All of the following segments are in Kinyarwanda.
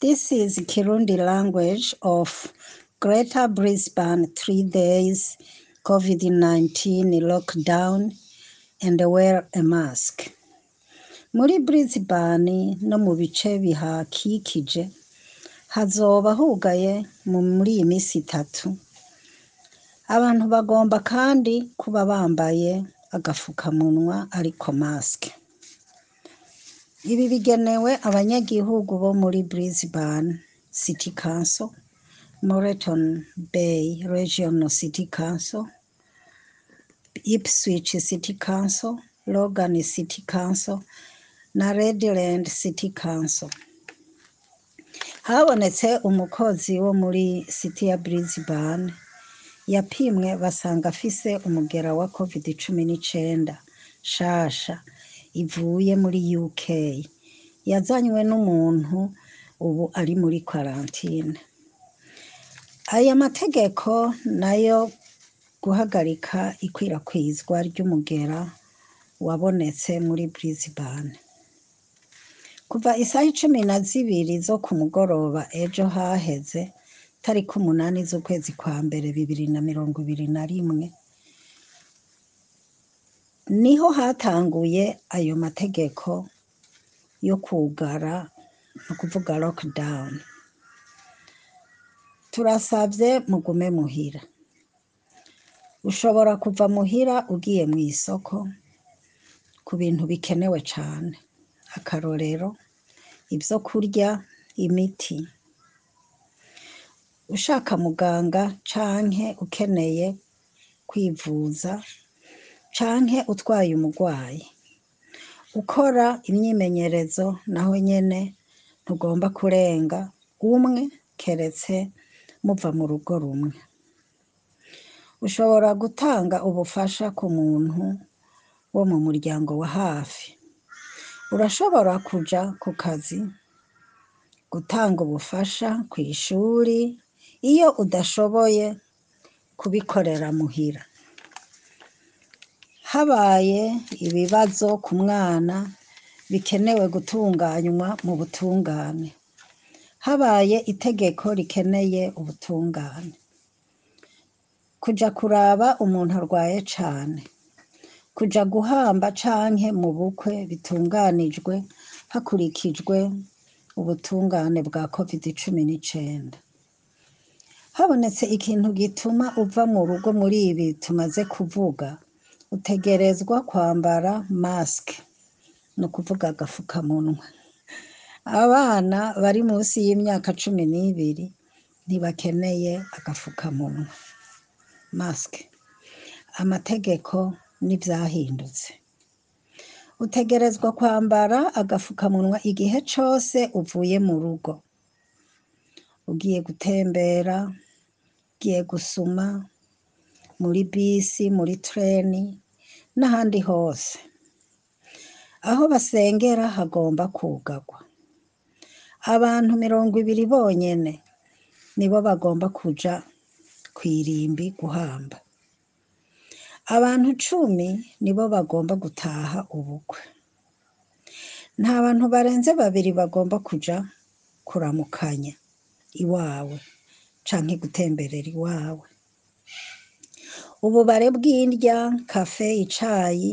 This is Kirundi language of Greater Brisbane three days COVID-19 lockdown and wear a mask. Muri Brisbane no mu bice bihakikije hazoba hugaye muri iyi misi itatu. Abantu bagomba kandi kuba bambaye agafukamunwa ariko masike. Ibi bigenewe abanyagihugu bo muri Brisbane City Council, Moreton Bay Regional City Council, Ipswich City Council, Logan City Council na Redland City Council. Habonetse umukozi wo muri City ya Brisbane yapimwe basanga afise umugera wa covid cumi n'icenda nshasha ivuye muri UK. Yazanywe n'umuntu ubu ari muri karantine. Aya mategeko na yo guhagarika ikwirakwizwa ry'umugera wabonetse muri Brisbane. Kuva isaha icumi na zibiri zo ku mugoroba ejo haheze tariki umunani z'ukwezi kwa mbere bibiri na mirongo ibiri na rimwe ni ho hatanguye ayo mategeko yo kugara ni ukuvuga lockdown. Turasavye mugume muhira. Ushobora kuva muhira ugiye mw'isoko ku bintu bikenewe cane. Akarorero ivyo kurya, imiti. Ushaka muganga canke ukeneye kwivuza canke utwaye umurwayi. Ukora imyimenyerezo naho nyene ntugomba kurenga umwe keretse muva mu rugo rumwe. Ushobora gutanga ubufasha ku muntu wo mu muryango wa hafi. Urashobora kuja ku kazi, gutanga ubufasha kw'ishuri iyo udashoboye kubikorera muhira. Habaye ibibazo ku mwana bikenewe gutunganywa mu butungane. Habaye itegeko rikeneye ubutungane. Kuja kuraba umuntu arwaye cane. Kuja guhamba canke mu bukwe bitunganijwe hakurikijwe ubutungane bwa covid cumi n'icenda. Habonetse ikintu gituma uva mu rugo muri ibi tumaze kuvuga, utegerezwa kwambara masike, ni ukuvuga agafukamunwa. Abana bari musi y'imyaka cumi n'ibiri ntibakeneye agafukamunwa, masike. Amategeko n'ivyahindutse. Utegerezwa kwambara agafukamunwa igihe cose uvuye mu rugo. Ugiye gutembera, ugiye gusuma, muri bisi, muri treni n'ahandi hose. Aho basengera hagomba kwugarwa. Abantu mirongo ibiri bonyene nibo bagomba kuja kw'irimbi guhamba. Abantu cumi nibo bagomba gutaha ubukwe. Nta bantu barenze babiri bagomba kuja kuramukanya iwawe canke gutemberera iwawe. Ububare bw'indya, kafe, icayi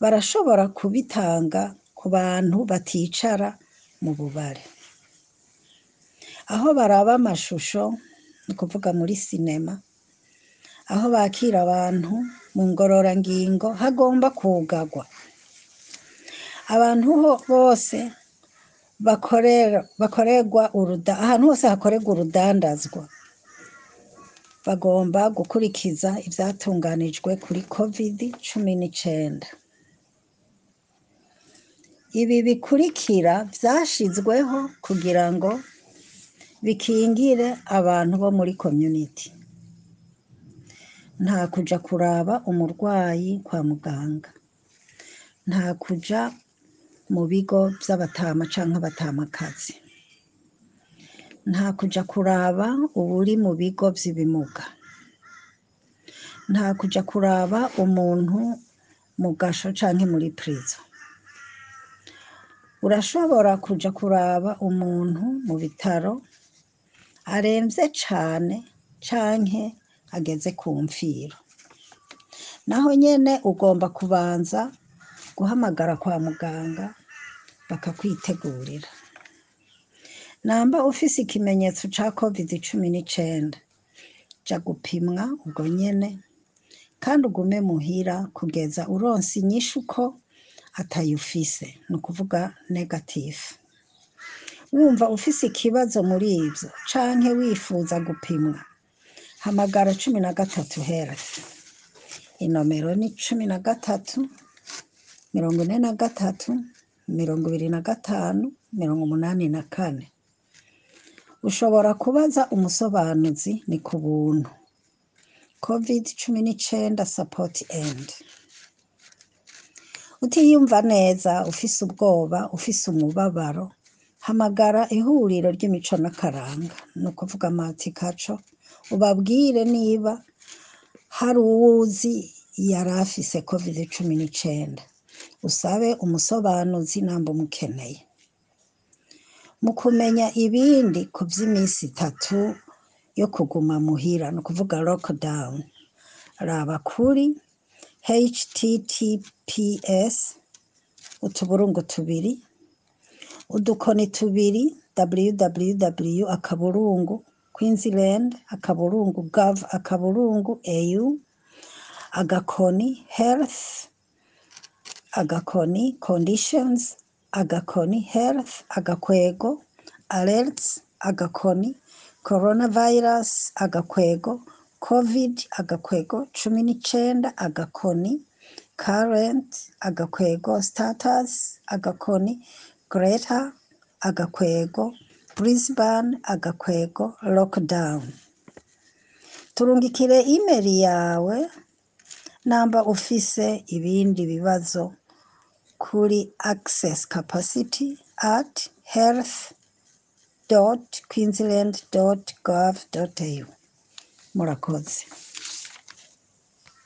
barashobora kubitanga ku bantu baticara mu bubare. Aho baraba amashusho ni ukuvuga muri sinema, aho bakira abantu mu ngororangingo hagomba kwugarwa. Abantu bose bakorerwa ahantu hose hakorerwa urudandazwa bagomba gukurikiza ivyatunganijwe kuri covid cumi n'icenda. Ibi bikurikira vyashizweho kugira ngo bikingire abantu bo muri community. Nta kuja kuraba umurwayi kwa muganga. Nta kuja mu bigo vy'abatama canke abatamakazi. Nta kuja kuraba uwuri mu bigo vy'ibimuga. Nta kuja kuraba umuntu mu gasho canke muri prison. urashobora kuja kuraba umuntu mu bitaro aremvye cane canke ageze ku mfiro naho nyene ugomba kubanza guhamagara kwa muganga bakakwitegurira namba ufise ikimenyetso ca covid cumi n'icenda ja gupimwa ubwo nyene. Kandi ugume muhira kugeza uronse inyishu ko atayufise. Ni ukuvuga negatifu wumva ufise ikibazo muri ivyo canke wifuza gupimwa. Hamagara cumi na gatatu health. Inomero ni cumi na gatatu mirongo ine na gatatu mirongo ibiri na gatanu mirongo umunani na kane. Ushobora kubaza umusobanuzi ni ku buntu. Covid cumi n'icenda support end. Utiyumva neza ufise ubwoba ufise umubabaro hamagara ihuriro ry'imico n'akaranga. Ni ukuvuga matikaco ubabwire niba hari uwuzi yari afise covid cumi n'icenda usabe umusobanuzi namba umukeneye. Mu kumenya ibindi ku vy'iminsi itatu yo kuguma muhira ni ukuvuga lockdown. Raba kuri https utuburungu tubiri udukoni tubiri www akaburungu queensland akaburungu gov akaburungu au agakoni health agakoni conditions agakoni health agakwego alerts agakoni coronavirus agakwego covid agakwego cumi n'icenda agakoni current agakwego status agakoni greater agakwego brisbane agakwego lockdown. Turungikire email yawe namba ufise ibindi bibazo. Kuri access capacity at health queensland gov au. Murakoze.